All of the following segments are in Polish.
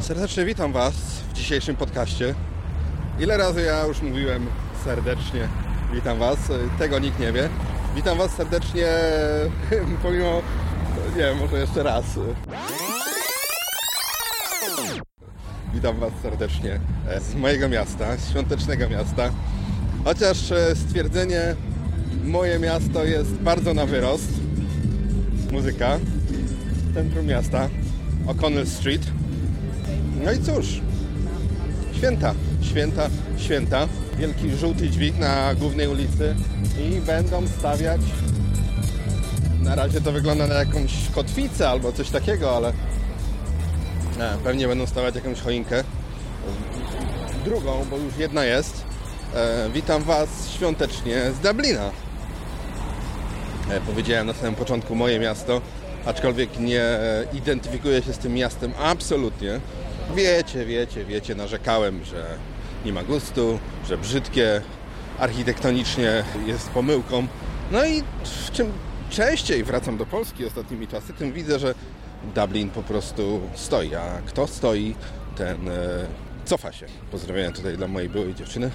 Serdecznie witam Was w dzisiejszym podcaście. Ile razy ja już mówiłem serdecznie witam Was, tego nikt nie wie. Witam Was serdecznie, pomimo, nie wiem, może jeszcze raz. Witam Was serdecznie z mojego miasta, świątecznego miasta. Chociaż e, stwierdzenie moje miasto jest bardzo na wyrost. Muzyka, centrum miasta, O'Connell Street. No i cóż, święta, święta, święta. Wielki żółty dźwig na głównej ulicy i będą stawiać. Na razie to wygląda na jakąś kotwicę albo coś takiego, ale nie, pewnie będą stawiać jakąś choinkę. Drugą, bo już jedna jest. E, witam Was świątecznie z Dublina. E, powiedziałem na samym początku moje miasto, aczkolwiek nie identyfikuję się z tym miastem absolutnie. Wiecie, wiecie, wiecie, narzekałem, że nie ma gustu, że brzydkie, architektonicznie jest pomyłką. No i czym częściej wracam do Polski ostatnimi czasy, tym widzę, że Dublin po prostu stoi, a kto stoi, ten e, cofa się. Pozdrawiam tutaj dla mojej byłej dziewczyny.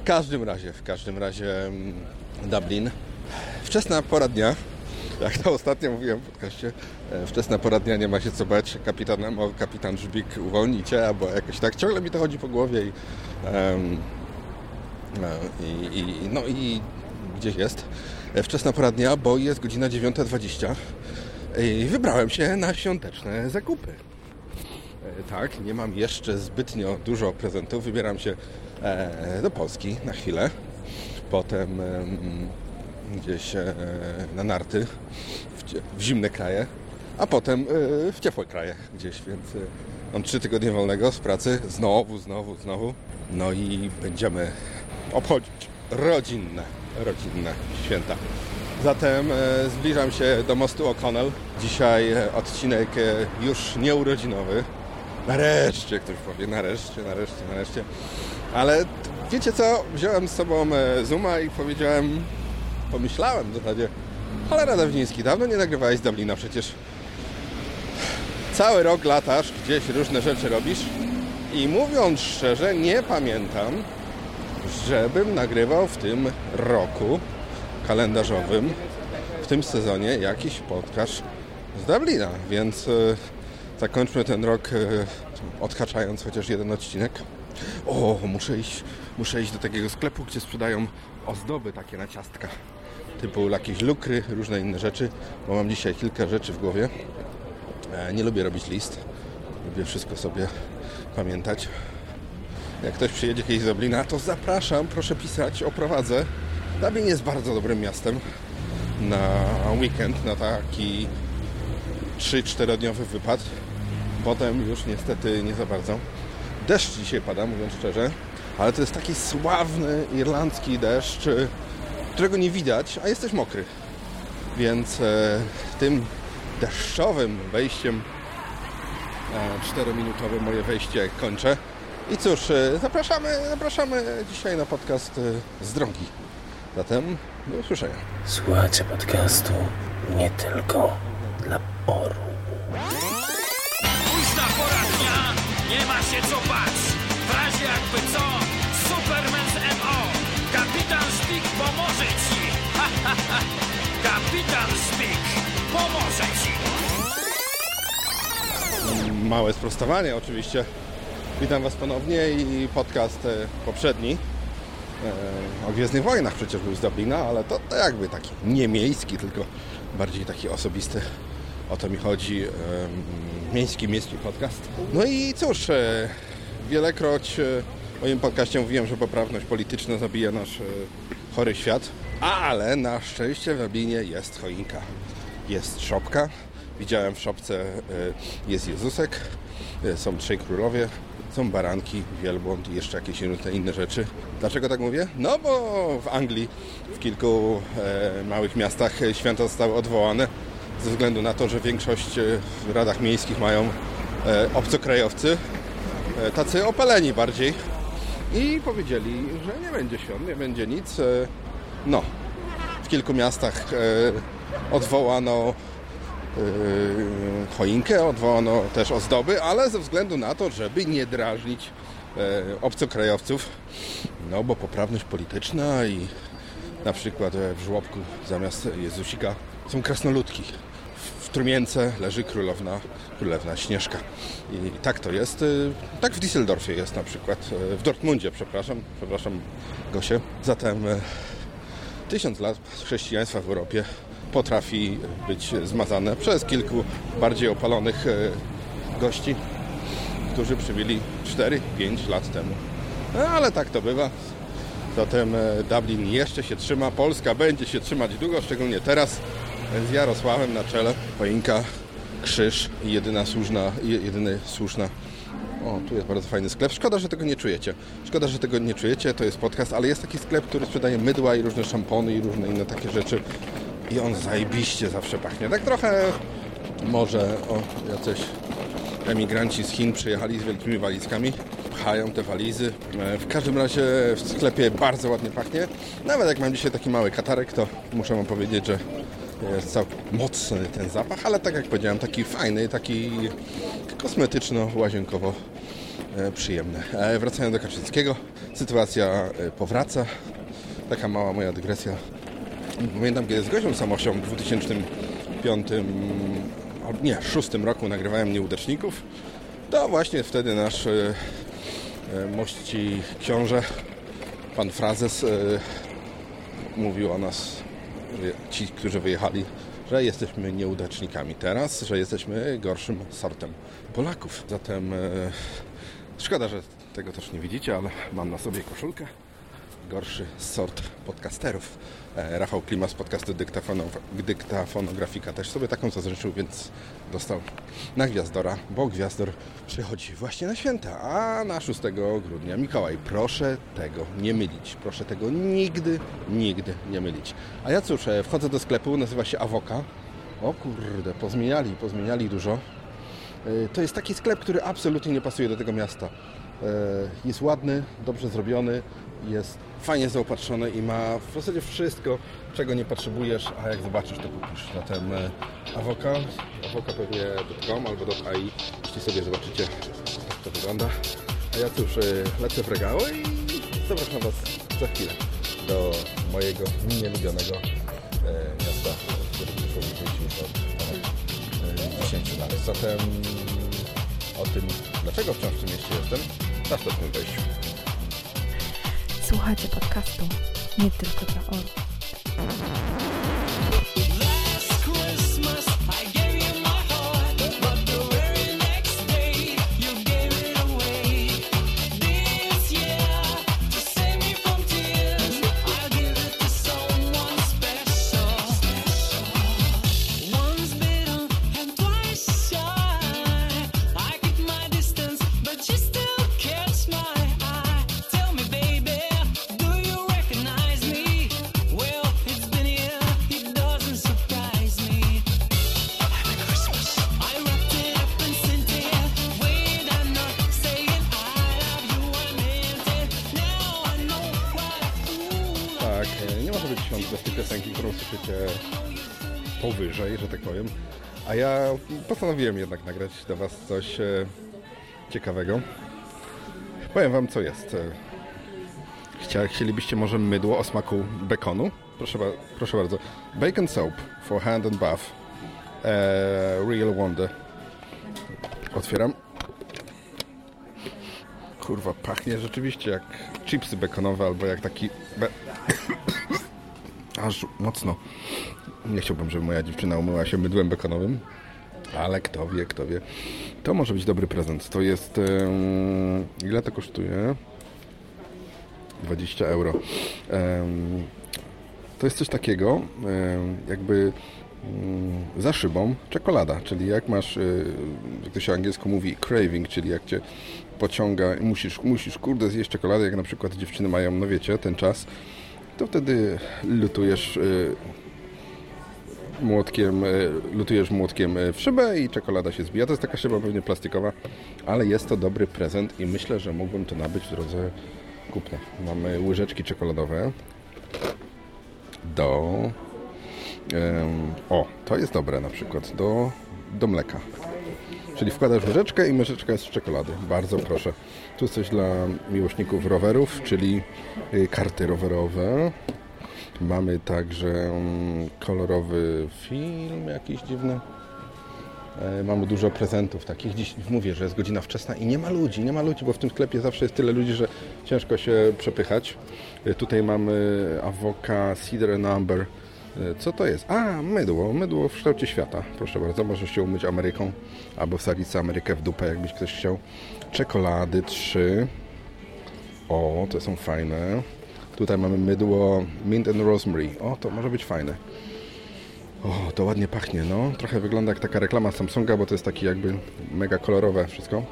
W każdym razie, w każdym razie mm, Dublin. Wczesna pora dnia, jak to ostatnio mówiłem w podcaście, e, wczesna pora dnia nie ma się co bać, kapitan, kapitan Żbik uwolni cię, albo jakoś tak. Ciągle mi to chodzi po głowie i, no, i, i, no i gdzieś jest. E, Wczesna pora dnia, bo jest godzina 9.20 i wybrałem się na świąteczne zakupy. E, Tak, nie mam jeszcze zbytnio dużo prezentów. Wybieram się do Polski na chwilę. Potem em, gdzieś e, na narty w, zimne kraje, a potem e, w ciepłe kraje gdzieś, więc e, mam trzy tygodnie wolnego z pracy. Znowu, znowu, znowu. No i będziemy obchodzić rodzinne, rodzinne święta. Zatem zbliżam się do mostu O'Connell. Dzisiaj odcinek już nieurodzinowy. Nareszcie, ktoś powie, nareszcie, nareszcie, nareszcie. Ale wiecie co? Wziąłem z sobą Zuma i powiedziałem, pomyślałem w zasadzie, cholera Dawdziński, dawno nie nagrywałeś z Dublina przecież. Cały rok latasz, gdzieś różne rzeczy robisz i mówiąc szczerze, nie pamiętam, żebym nagrywał w tym roku kalendarzowym, w tym sezonie jakiś podcast z Dublina, więc e, zakończmy ten rok e, odhaczając chociaż jeden odcinek. O, muszę iść, muszę iść do takiego sklepu, gdzie sprzedają ozdoby takie na ciastka, typu jakieś lukry, różne inne rzeczy, bo mam dzisiaj kilka rzeczy w głowie. E, Nie lubię robić list, lubię wszystko sobie pamiętać. Jak ktoś przyjedzie kiedyś z Dublina, to zapraszam, proszę pisać, oprowadzę. Dublin jest bardzo dobrym miastem na weekend, na taki 3-4 dniowy wypad. Potem już niestety nie za bardzo. Deszcz dzisiaj pada, mówiąc szczerze, ale to jest taki sławny irlandzki deszcz, którego nie widać, a jesteś mokry. Więc e, tym deszczowym wejściem e, czterominutowe moje wejście kończę. I cóż, e, zapraszamy, zapraszamy dzisiaj na podcast e, z drogi. Zatem do usłyszenia. Słuchajcie podcastu nie tylko dla orłów. Późna pora dnia, nie ma się co bać. Małe sprostowanie oczywiście. Witam Was ponownie i podcast e, poprzedni e, o Gwiezdnych Wojnach przecież był z Dublina, ale to, to jakby taki nie miejski, tylko bardziej taki osobisty. O to mi chodzi. em, Miejski, miejski podcast. No i cóż, e, wielekroć e, w moim podcaście mówiłem, że poprawność polityczna zabija nasz e, chory świat, ale na szczęście w Dublinie jest choinka. Jest szopka. Widziałem w szopce, e, jest Jezusek, e, są trzej królowie, są baranki, wielbłąd i jeszcze jakieś inne rzeczy. Dlaczego tak mówię? No bo w Anglii, w kilku e, małych miastach święta zostały odwołane ze względu na to, że większość w radach miejskich mają obcokrajowcy, tacy opaleni bardziej. I powiedzieli, że nie będzie świąt, nie będzie nic. No, w kilku miastach odwołano choinkę, odwołano też ozdoby, ale ze względu na to, żeby nie drażnić e, obcokrajowców, no bo poprawność polityczna i na przykład e, w żłobku zamiast Jezusika są krasnoludki. W- trumience leży królowna, królewna Śnieżka. I tak to jest. y, Tak w Düsseldorfie jest na przykład. W Dortmundzie, przepraszam. Przepraszam, Gosie. Zatem tysiąc lat chrześcijaństwa w Europie potrafi być zmazane przez kilku bardziej opalonych y, gości, którzy przybyli 4-5 lat temu. No, ale tak to bywa. Zatem e, Dublin jeszcze się trzyma, Polska będzie się trzymać długo, szczególnie teraz z Jarosławem na czele. Choinka, krzyż i jedyna słuszna, je- jedyny słuszna. O, tu jest bardzo fajny sklep. Szkoda, że tego nie czujecie. Szkoda, że tego nie czujecie, to jest podcast, ale jest taki sklep, który sprzedaje mydła i różne szampony i różne inne takie rzeczy. I on zajebiście zawsze pachnie. Tak trochę może, o, jacyś emigranci z Chin przyjechali z wielkimi walizkami, pchają te walizy. E, W każdym razie w sklepie bardzo ładnie pachnie. Nawet jak mam dzisiaj taki mały katarek, to muszę wam powiedzieć, że jest całkiem mocny ten zapach, ale tak jak powiedziałem, taki fajny, taki kosmetyczno-łazienkowo e, przyjemny. E, Wracając do Kaczyńskiego, sytuacja powraca. Taka mała moja dygresja Pamiętam, kiedy z Gosią Samosią w 2005, albo nie, 2006 roku nagrywałem Nieudaczników, to właśnie wtedy nasz e, e, mości książę, pan Frazes, e, mówił o nas, e, ci, którzy wyjechali, że jesteśmy nieudacznikami. Teraz, że jesteśmy gorszym sortem Polaków. Zatem e, szkoda, że tego też nie widzicie, ale mam na sobie koszulkę gorszy sort podcasterów. E, Rafał Klima z podcastu Dyktafonografika też sobie taką zazdroczył, więc dostał na Gwiazdora, bo Gwiazdor przychodzi właśnie na święta, a na 6 grudnia Mikołaj. Proszę tego nie mylić. Proszę tego nigdy, nigdy nie mylić. A ja cóż, e, wchodzę do sklepu, nazywa się Awoka. O kurde, pozmieniali, pozmieniali dużo. E, To jest taki sklep, który absolutnie nie pasuje do tego miasta. Jest ładny, dobrze zrobiony, jest fajnie zaopatrzony i ma w zasadzie wszystko, czego nie potrzebujesz, a jak zobaczysz, to kupisz. Zatem e, Awoka, awoka pewnie .com albo .ai, jeśli sobie zobaczycie, jak to wygląda. A ja cóż, e, lecę w regały i zapraszam Was za chwilę do mojego nielubionego e, miasta, powiedzmy już od ponad e, 10 lat. Zatem o tym, dlaczego wciąż w tym mieście jestem, w następnym wejściu. Słuchacie podcastu nie tylko dla orłów. Słyszycie powyżej, że tak powiem. A ja postanowiłem jednak nagrać dla Was coś e, ciekawego. Powiem Wam, co jest. Chcia, chcielibyście może mydło o smaku bekonu? Proszę, proszę bardzo. Bacon soap for hand and bath. E, real wonder. Otwieram. Kurwa, pachnie rzeczywiście jak chipsy bekonowe albo jak taki... Be... Aż mocno. Nie chciałbym, żeby moja dziewczyna umyła się mydłem bekonowym, ale kto wie, kto wie. To może być dobry prezent. To jest... em, ile to kosztuje? 20 euro. Em, to jest coś takiego, em, jakby mm, za szybą czekolada, czyli jak masz, y, jak to się angielsku mówi, craving, czyli jak cię pociąga i musisz, musisz kurde zjeść czekoladę, jak na przykład dziewczyny mają, no wiecie, ten czas, to wtedy lutujesz y, młotkiem, y, lutujesz młotkiem y, w szybę i czekolada się zbija. To jest taka szyba pewnie plastikowa, ale jest to dobry prezent i myślę, że mógłbym to nabyć w drodze kupna. Mamy łyżeczki czekoladowe do o, to jest dobre na przykład do, do mleka. Czyli wkładasz łyżeczkę i łyżeczka jest z czekolady. Bardzo proszę. Tu jest coś dla miłośników rowerów, czyli y, karty rowerowe. Mamy także mm, kolorowy film jakiś dziwny. E, Mamy dużo prezentów takich. Dziś mówię, że jest godzina wczesna i nie ma ludzi, nie ma ludzi, bo w tym sklepie zawsze jest tyle ludzi, że ciężko się przepychać. E, Tutaj mamy awoka Cedar. E, Co to jest? A, mydło, mydło w kształcie świata. Proszę bardzo, możesz się umyć Ameryką albo wsadzić Amerykę w dupę, jakbyś ktoś chciał. Czekolady trzy. O, te są fajne. Tutaj mamy mydło Mint and Rosemary. O, to może być fajne. O, to ładnie pachnie, no. Trochę wygląda jak taka reklama Samsunga, bo to jest taki jakby mega kolorowe wszystko.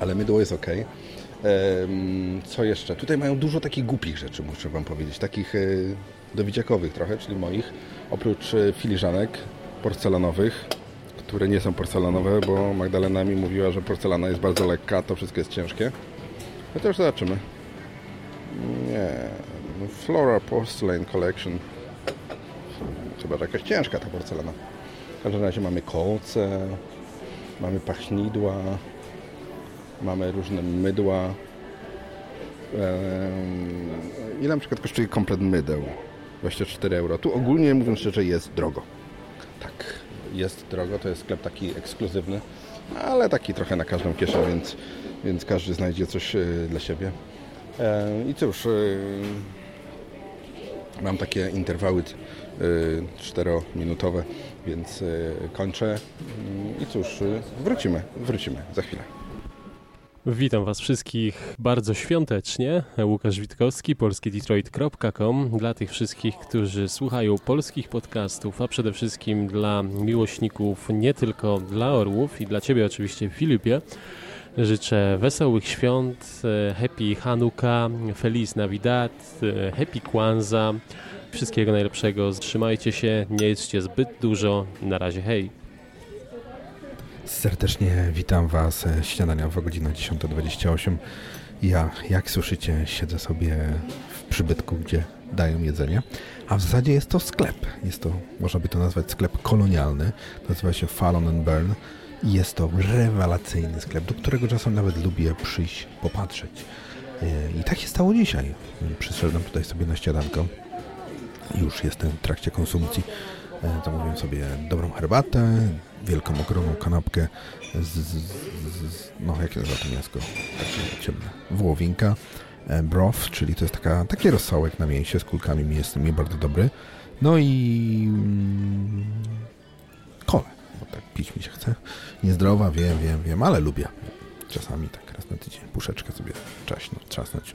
Ale mydło jest ok. co jeszcze? Tutaj mają dużo takich głupich rzeczy, muszę Wam powiedzieć. Takich e, dowidziakowych trochę, czyli moich. Oprócz e, filiżanek porcelanowych, które nie są porcelanowe, bo Magdalena mi mówiła, że porcelana jest bardzo lekka, to wszystko jest ciężkie. No to już zobaczymy. Nie. no, Flora Porcelain Collection. Chyba, że jakaś ciężka ta porcelana. W każdym razie mamy kolce, mamy pachnidła, mamy różne mydła. Ile na przykład kosztuje komplet mydeł? 24 euro. Tu ogólnie mówiąc szczerze jest drogo. Tak, jest drogo, to jest sklep taki ekskluzywny, ale taki trochę na każdą kieszeń, więc, więc każdy znajdzie coś e, dla siebie. E, I cóż, e, mam takie interwały y, czterominutowe, więc kończę. I cóż, wrócimy, wrócimy za chwilę. Witam Was wszystkich bardzo świątecznie. Łukasz Witkowski, polskiedetroit.com. Dla tych wszystkich, którzy słuchają polskich podcastów, a przede wszystkim dla miłośników nie tylko dla orłów i dla Ciebie oczywiście, Filipie, życzę wesołych świąt, e, Happy Hanukkah, Feliz Navidad, e, Happy Kwanzaa. Wszystkiego najlepszego. Trzymajcie się, nie jedzcie zbyt dużo. Na razie, hej. Serdecznie witam Was. e, Śniadania w godzina 10.28. Ja, jak słyszycie, siedzę sobie w przybytku, gdzie dają jedzenie. A w zasadzie jest to sklep. Jest to, można by to nazwać sklep kolonialny. Nazywa się Fallon and Burn. Jest to rewelacyjny sklep, do którego czasem nawet lubię przyjść, popatrzeć. E, I tak się stało dzisiaj. Przyszedłem tutaj sobie na śniadanko. Już jestem w trakcie konsumpcji. E, Zamówiłem sobie dobrą herbatę, wielką, ogromną kanapkę z, z, z, no jak się nazywa to mięsko? Takie ciemne. Wołowinka, e, broth, czyli to jest taka, taki rosołek na mięsie z kulkami mięsnymi, bardzo dobry. No i mm, kole, bo tak pić mi się chce. Niezdrowa, wiem, wiem, wiem, ale lubię. Czasami tak raz na tydzień puszeczkę sobie czaśnąć, trzasnąć.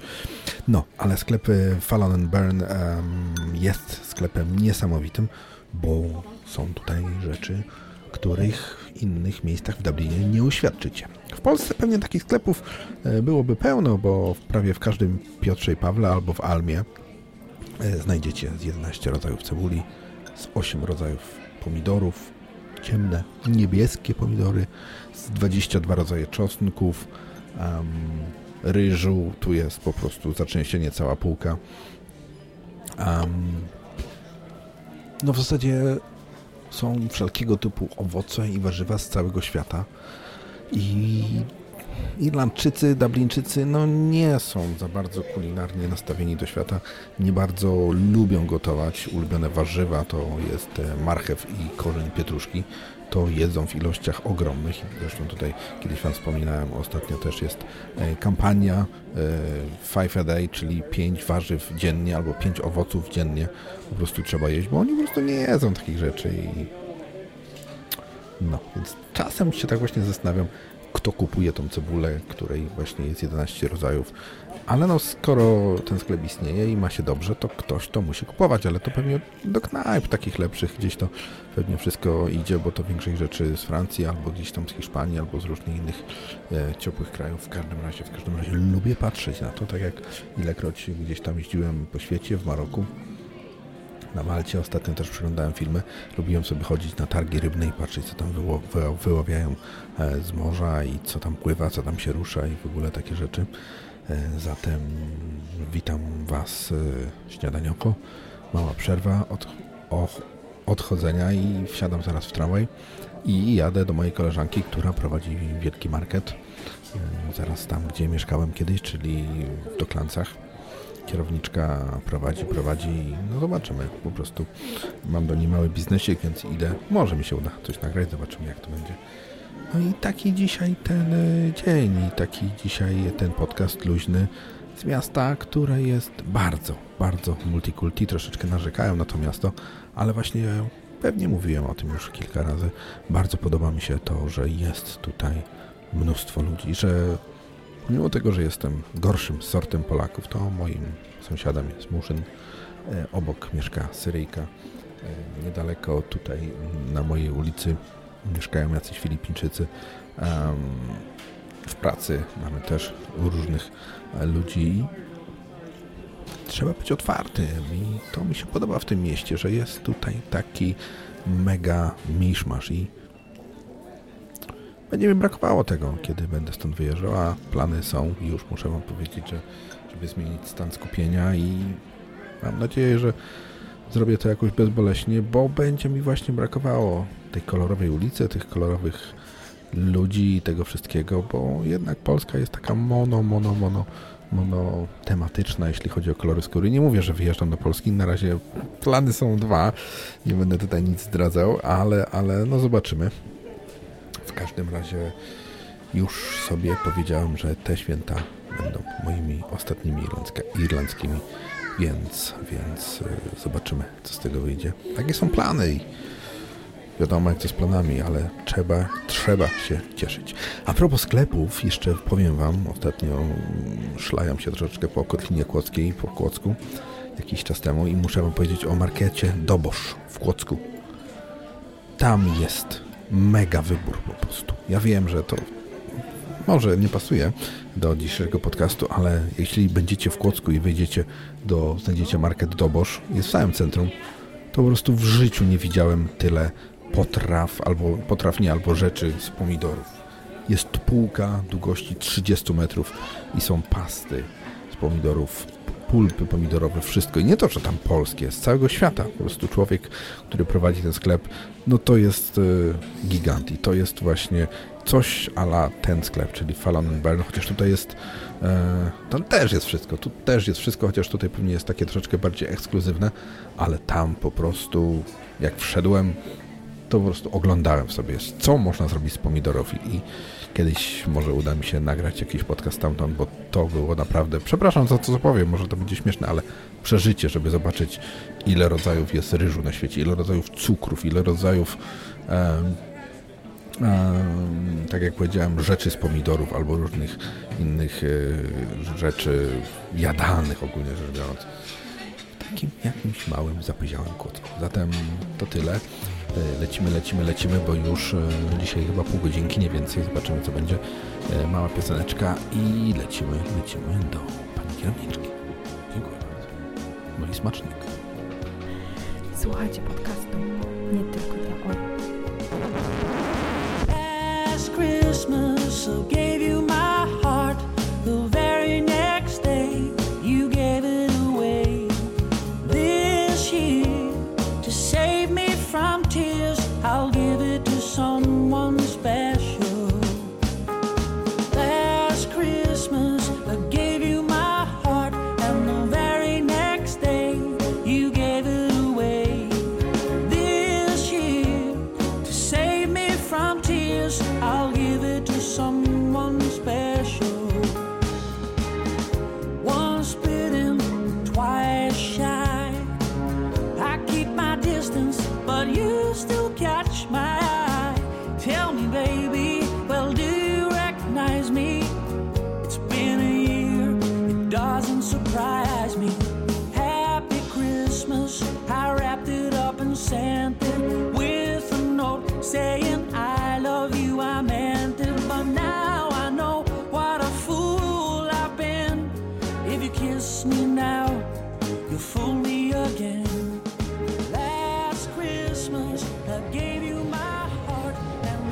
No, ale sklep e, Fallon Burn em, jest sklepem niesamowitym, bo są tutaj rzeczy, których w innych miejscach w Dublinie nie uświadczycie. W Polsce pewnie takich sklepów e, byłoby pełno, bo prawie w każdym Piotrze i Pawle albo w Almie e, znajdziecie z 11 rodzajów cebuli, z 8 rodzajów pomidorów, ciemne, niebieskie pomidory, z 22 rodzaje czosnków, em, ryżu, tu jest po prostu zaczęścienie cała półka. Em, no w zasadzie są wszelkiego typu owoce i warzywa z całego świata. I Irlandczycy, Dublińczycy no nie są za bardzo kulinarnie nastawieni do świata. Nie bardzo lubią gotować. Ulubione warzywa to jest e, marchew i korzeń pietruszki. To jedzą w ilościach ogromnych. Zresztą tutaj kiedyś Wam wspominałem, ostatnio też jest e, kampania e, Five a Day, czyli pięć warzyw dziennie albo pięć owoców dziennie. Po prostu trzeba jeść, bo oni po prostu nie jedzą takich rzeczy i no, więc czasem się tak właśnie zastanawiam, kto kupuje tą cebulę, której właśnie jest 11 rodzajów. Ale no, skoro ten sklep istnieje i ma się dobrze, to ktoś to musi kupować, ale to pewnie do knajp takich lepszych gdzieś to pewnie wszystko idzie, bo to większość rzeczy z Francji, albo gdzieś tam z Hiszpanii, albo z różnych innych e, ciepłych krajów. W każdym razie, w każdym razie lubię patrzeć na to, tak jak ilekroć gdzieś tam jeździłem po świecie, w Maroku, na Malcie. Ostatnio też przeglądałem filmy. Lubiłem sobie chodzić na targi rybne i patrzeć, co tam wyło, wy, wyławiają e, z morza i co tam pływa, co tam się rusza i w ogóle takie rzeczy. E, Zatem witam Was e, śniadanioko. Mała przerwa od, o, odchodzenia i wsiadam zaraz w tramwaj i jadę do mojej koleżanki, która prowadzi wielki market. Zaraz tam, gdzie mieszkałem kiedyś, czyli w Doklancach. Kierowniczka prowadzi, prowadzi no zobaczymy. Po prostu mam do niej mały biznesik, więc idę. Może mi się uda coś nagrać, zobaczymy jak to będzie. No i taki dzisiaj ten e, dzień i taki dzisiaj ten podcast luźny z miasta, które jest bardzo, bardzo multikulti. Troszeczkę narzekają na to miasto, ale właśnie pewnie mówiłem o tym już kilka razy. Bardzo podoba mi się to, że jest tutaj mnóstwo ludzi, że Mimo tego, że jestem gorszym sortem Polaków, to moim sąsiadem jest Murzyn. E, Obok mieszka Syryjka. E, Niedaleko tutaj na mojej ulicy mieszkają jacyś Filipińczycy. W pracy mamy też różnych e, ludzi. Trzeba być otwartym i to mi się podoba w tym mieście, że jest tutaj taki mega miszmasz i będzie mi brakowało tego, kiedy będę stąd wyjeżdżał, a plany są i już muszę wam powiedzieć, że żeby zmienić stan skupienia i mam nadzieję, że zrobię to jakoś bezboleśnie, bo będzie mi właśnie brakowało tej kolorowej ulicy, tych kolorowych ludzi i tego wszystkiego, bo jednak Polska jest taka mono, mono, mono, mono tematyczna, jeśli chodzi o kolory skóry. Nie mówię, że wyjeżdżam do Polski, na razie plany są dwa, nie będę tutaj nic zdradzał, ale, ale no zobaczymy. Każdym razie już sobie powiedziałem, że te święta będą moimi ostatnimi irlandzkimi, więc, więc y, zobaczymy, co z tego wyjdzie. Takie są plany i wiadomo, jak to z planami, ale trzeba, trzeba się cieszyć. A propos sklepów, jeszcze powiem Wam, ostatnio szlajam się troszeczkę po Kotlinie Kłodzkiej, po Kłodzku, jakiś czas temu i muszę Wam powiedzieć o markecie Dobosz w Kłodzku tam jest mega wybór po prostu. Ja wiem, że to może nie pasuje do dzisiejszego podcastu, ale jeśli będziecie w Kłodzku i wejdziecie do, znajdziecie market Dobosz, jest w samym centrum, to po prostu w życiu nie widziałem tyle potraw, albo potraw nie, albo rzeczy z pomidorów. Jest półka długości 30 metrów i są pasty z pomidorów, pulpy pomidorowe, wszystko. I nie to, że tam polskie, z całego świata. Po prostu człowiek, który prowadzi ten sklep, no to jest y, gigant i to jest właśnie coś ala ten sklep, czyli Fallon Burn, chociaż tutaj jest e, tam też jest wszystko, tu też jest wszystko, chociaż tutaj pewnie jest takie troszeczkę bardziej ekskluzywne, ale tam po prostu jak wszedłem, to po prostu oglądałem sobie, co można zrobić z pomidorów i kiedyś może uda mi się nagrać jakiś podcast tamtąd, bo to było naprawdę, przepraszam za to, co powiem, może to będzie śmieszne, ale przeżycie, żeby zobaczyć ile rodzajów jest ryżu na świecie, ile rodzajów cukrów, ile rodzajów em, em, tak jak powiedziałem, rzeczy z pomidorów albo różnych innych e, rzeczy jadalnych ogólnie rzecz biorąc w takim jakimś małym, zapyziałym kotku. Zatem to tyle. E, Lecimy, lecimy, lecimy, bo już e, dzisiaj chyba pół godzinki, nie więcej. Zobaczymy, co będzie. E, Mała pioseneczka i lecimy, lecimy do pani kierowniczki. Dziękuję bardzo. No i smacznego. Słuchajcie podcastu nie tylko dla. Last Christmas I gave you my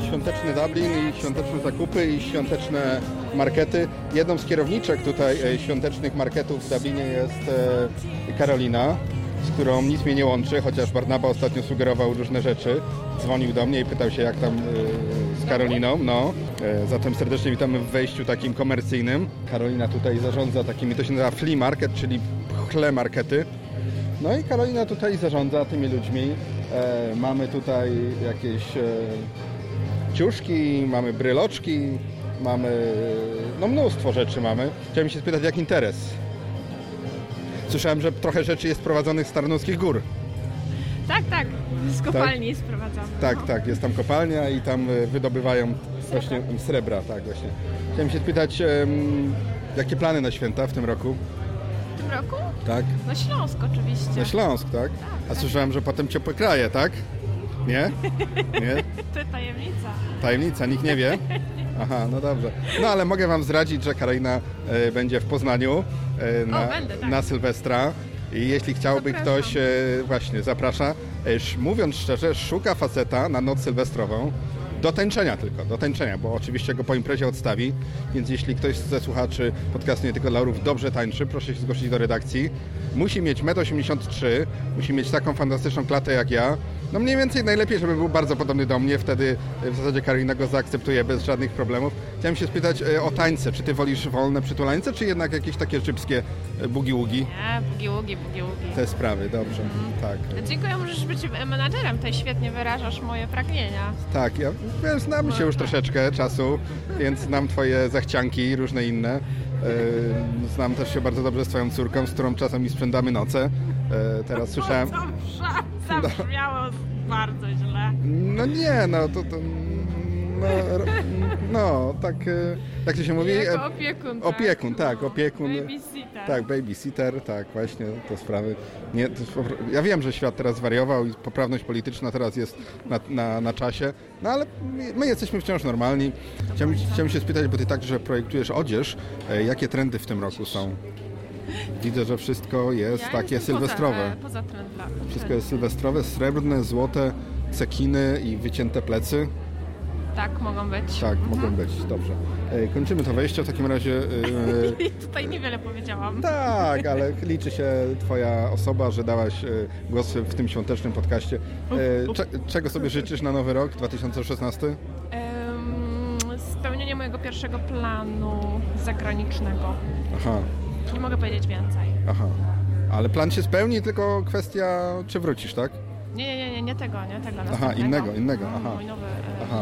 Świąteczny Dublin i świąteczne zakupy i świąteczne markety. Jedną z kierowniczek tutaj e, świątecznych marketów w Dublinie jest e, Karolina. z którą nic mnie nie łączy, chociaż Barnaba ostatnio sugerował różne rzeczy. Dzwonił do mnie i pytał się, jak tam e, z Karoliną. No, zatem serdecznie witamy w wejściu takim komercyjnym. Karolina tutaj zarządza takimi, to się nazywa flea market, czyli chle markety. No i Karolina tutaj zarządza tymi ludźmi. E, mamy tutaj jakieś e, ciuszki, mamy bryloczki, mamy no mnóstwo rzeczy mamy. Chciałem się spytać, jak interes? Słyszałem, że trochę rzeczy jest prowadzonych z Tarnowskich Gór. Tak, tak. Z kopalni sprowadzamy. Tak, tak, jest tam kopalnia i tam e, wydobywają właśnie srebra, tak właśnie. Chciałem się spytać, jakie plany na święta w tym roku? W tym roku? Tak? Na Śląsk oczywiście. Na Śląsk, tak? A słyszałem, że potem ciepłe kraje, tak? Nie? Nie? To tajemnica. Tajemnica, nikt nie wie? Aha, no dobrze. No ale mogę Wam zdradzić, że Karolina e, będzie w Poznaniu e, na, będę, tak. na Sylwestra. I jeśli chciałby Zapraszam. ktoś, e, właśnie, zaprasza, sz- mówiąc szczerze, szuka faceta na noc sylwestrową, do tańczenia tylko, do tańczenia, bo oczywiście go po imprezie odstawi, więc jeśli ktoś ze słuchaczy podcastu Nie Tylko dla Orów dobrze tańczy, proszę się zgłosić do redakcji. Musi mieć 1,83 m, musi mieć taką fantastyczną klatę jak ja. No mniej więcej najlepiej, żeby był bardzo podobny do mnie, wtedy e, w zasadzie Karolina go zaakceptuje bez żadnych problemów. Chciałem się spytać e, o tańce, czy ty wolisz wolne przytulańce, czy jednak jakieś takie szybskie e, bugi-ługi? Nie, bugi-ługi, bugi-ługi. Te sprawy, dobrze, tak. Dziękuję, możesz być menadżerem. Tutaj świetnie wyrażasz moje pragnienia. Tak, ja wiesz, znamy się już troszeczkę czasu, więc znam twoje zachcianki i różne inne. Znam też się bardzo dobrze z twoją córką, z którą czasami spędzamy noce. E, Teraz słyszałem... zabrzmiało bardzo źle. No nie, no to... to no, no, tak, e, jak to się mówi? Jako E, opiekun, tak. Opiekun, tak, opiekun. Babysitter. Tak, babysitter, tak, właśnie, te sprawy. Nie, to ja wiem, że świat teraz zwariował i poprawność polityczna teraz jest na, na, na czasie, no ale my jesteśmy wciąż normalni. Chciałem, chciałem się spytać, bo ty także projektujesz odzież, e, jakie trendy w tym roku są? Widzę, że wszystko jest Ja takie sylwestrowe. Poza, poza trendla. Wszystko jest sylwestrowe, srebrne, złote, cekiny i wycięte plecy. Tak, mogą być. Tak, mogą być, dobrze. E, Kończymy to wejście w takim razie. e, I tutaj niewiele powiedziałam. Tak, ale liczy się Twoja osoba, że dałaś e, głos w tym świątecznym podcaście. E, Cze czego sobie życzysz na nowy rok 2016? Em, spełnienie mojego pierwszego planu zagranicznego. Aha, Nie mogę powiedzieć więcej. aha. Ale plan się spełni, tylko kwestia, czy wrócisz, tak? Nie, nie, nie, nie, tego, nie tego. Aha, innego, innego, aha. Mój nowy. e, Aha.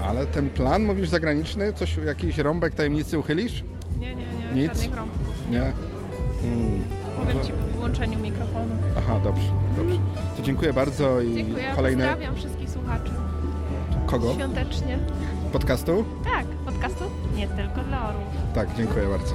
e, Ale ten plan, mówisz, zagraniczny? Coś, jakiś rąbek tajemnicy uchylisz? Nie, nie, nie, Nic? żadnych rąk. Nie? Mm. Mówię Ci po włączeniu mikrofonu. Aha, dobrze, dobrze. To dziękuję bardzo i Dziękuję, kolejne... pozdrawiam wszystkich słuchaczy. Kogo? Świątecznie. Podcastu? Tak, podcastu nie tylko dla orłów. Tak, dziękuję bardzo.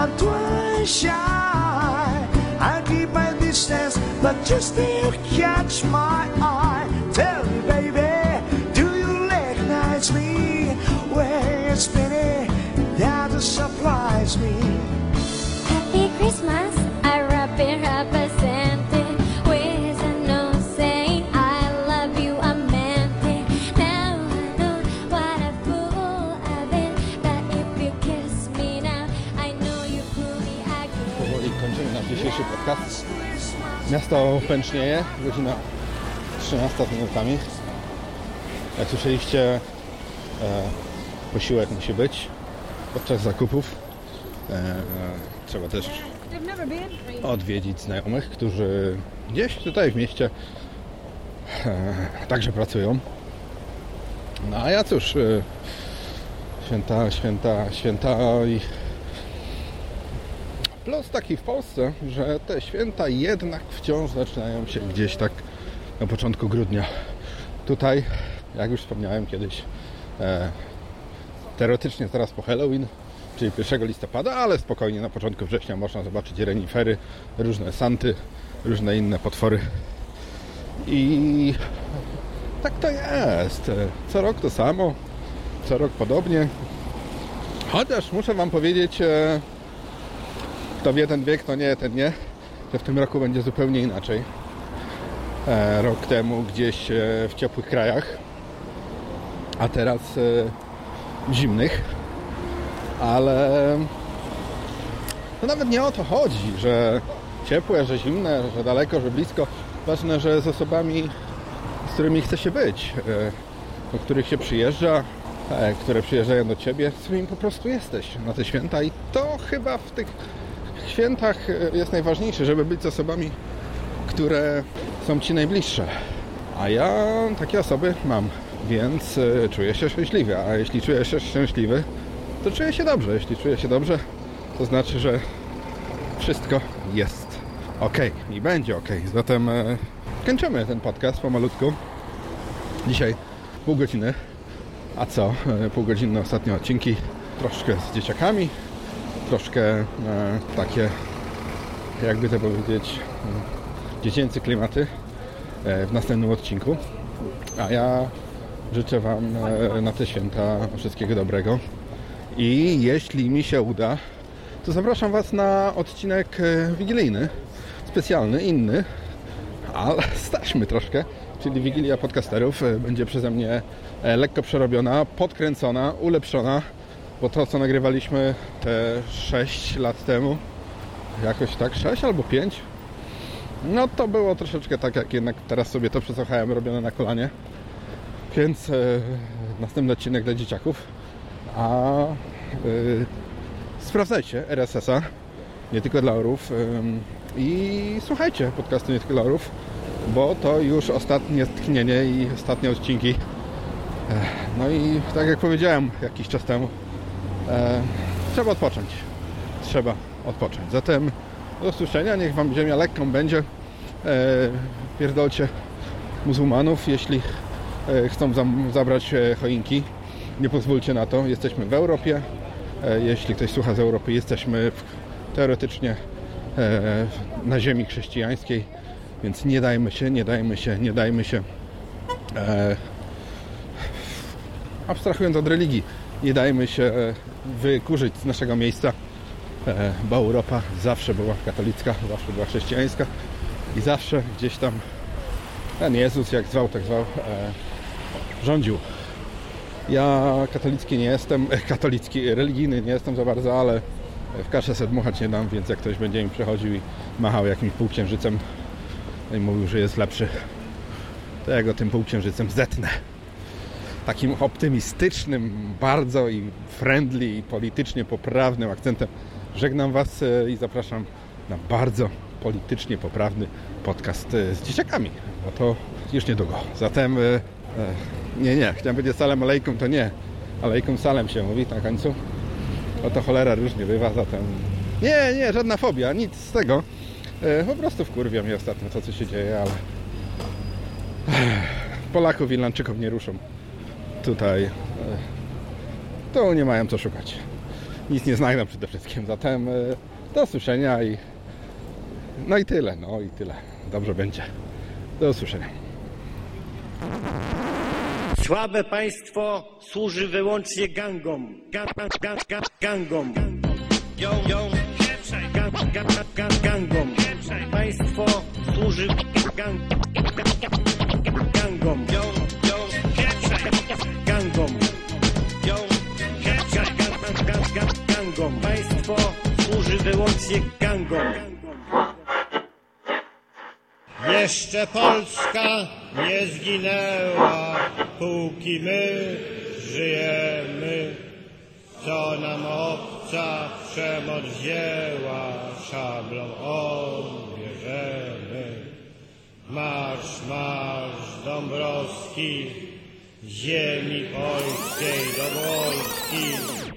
and twice shy. I keep my distance, but you still catch my eye. Miasto pęcznieje, godzina 13 z minutami. Jak słyszeliście, e, posiłek musi być podczas zakupów. E, e, trzeba też odwiedzić znajomych, którzy gdzieś tutaj w mieście e, także pracują. No a ja cóż, e, święta, święta, święta i plus taki w Polsce, że te święta jednak wciąż zaczynają się gdzieś tak na początku grudnia. Tutaj, jak już wspomniałem kiedyś, e, teoretycznie teraz po Halloween, czyli 1 listopada, ale spokojnie na początku września można zobaczyć renifery, różne santy, różne inne potwory. I tak to jest. Co rok to samo, co rok podobnie. Chociaż muszę Wam powiedzieć, e, kto wie ten wie, kto nie, ten nie, że w tym roku będzie zupełnie inaczej. E, Rok temu gdzieś e, w ciepłych krajach, a teraz e, zimnych. Ale no nawet nie o to chodzi, że ciepłe, że zimne, że daleko, że blisko. Ważne, że z osobami, z którymi chce się być, do których się przyjeżdża, które przyjeżdżają do Ciebie, z którymi po prostu jesteś na te święta i to chyba w tych świętach e, jest najważniejsze, żeby być z osobami, które są Ci najbliższe. A ja takie osoby mam, więc e, czuję się szczęśliwy. A jeśli czuję się szczęśliwy, to czuję się dobrze. Jeśli czuję się dobrze, to znaczy, że wszystko jest ok i będzie ok. Zatem e, kończymy ten podcast pomalutku. Dzisiaj pół godziny. A co? E, półgodzinne ostatnie odcinki. Troszkę z dzieciakami, troszkę e, takie, jakby to powiedzieć, dziecięce klimaty e, w następnym odcinku. A ja życzę Wam e, na te święta wszystkiego dobrego. I jeśli mi się uda, to zapraszam Was na odcinek wigilijny, specjalny, inny, ale staśmy troszkę, czyli Wigilia Podcasterów będzie przeze mnie lekko przerobiona, podkręcona, ulepszona, bo to co nagrywaliśmy te 6 lat temu, jakoś tak 6 albo 5, no to było troszeczkę tak, jak jednak teraz sobie to przesłuchałem, robione na kolanie. Więc e, następny odcinek dla dzieciaków. A e, sprawdzajcie RSS-a, nie tylko dla orów. I słuchajcie podcastu nie tylko dla orów, bo to już ostatnie tchnienie i ostatnie odcinki. E, no i tak jak powiedziałem jakiś czas temu, e, trzeba odpocząć. Trzeba odpocząć. Zatem do usłyszenia, niech Wam ziemia lekką będzie. E, pierdolcie muzułmanów, jeśli e, chcą zabrać e, choinki. Nie pozwólcie na to. Jesteśmy w Europie. E, jeśli ktoś słucha z Europy, jesteśmy w, teoretycznie e, na ziemi chrześcijańskiej, więc nie dajmy się, nie dajmy się, nie dajmy się e, abstrahując od religii, nie dajmy się e, wykurzyć z naszego miejsca, e, bo Europa zawsze była katolicka, zawsze była chrześcijańska i zawsze gdzieś tam ten Jezus, jak zwał, tak zwał, e, rządził. Ja katolicki nie jestem, katolicki, religijny nie jestem za bardzo, ale w kaszę sobie dmuchać nie dam, więc jak ktoś będzie mi przechodził i machał jakimś półksiężycem i mówił, że jest lepszy, to ja go tym półksiężycem zetnę. Takim optymistycznym, bardzo i friendly i politycznie poprawnym akcentem żegnam Was e, i zapraszam na bardzo politycznie poprawny podcast e, z dzieciakami, bo to już niedługo. Zatem e, nie, nie, chciałem powiedzieć salam alejkum, to nie. Alejkum salem się mówi na końcu. Oto cholera różnie bywa, zatem... Nie, nie, żadna fobia, nic z tego. Po prostu wkurwia mnie ostatnio to, co się dzieje, ale... Polaków i Irlandczyków nie ruszą. Tutaj... E, to nie mają co szukać. Nic nie znajdą przede wszystkim, zatem e, do usłyszenia i... No i tyle, no i tyle. Dobrze będzie. Do usłyszenia. Słabe państwo służy wyłącznie gangom. Gang, gang, gang, gang, gangom. Yo, yo. Gang, gang, gang, gangom. Państwo służy gang. Yo, yo. Gangom. Gang, gang, gang, gang, gang, gangom. Państwo służy wyłącznie gangom. Jeszcze Polska nie zginęła, póki my żyjemy. co nam obca przemoc wzięła, szablą odbierzemy. Marsz, marsz Dąbrowski, ziemi polskiej do Polski,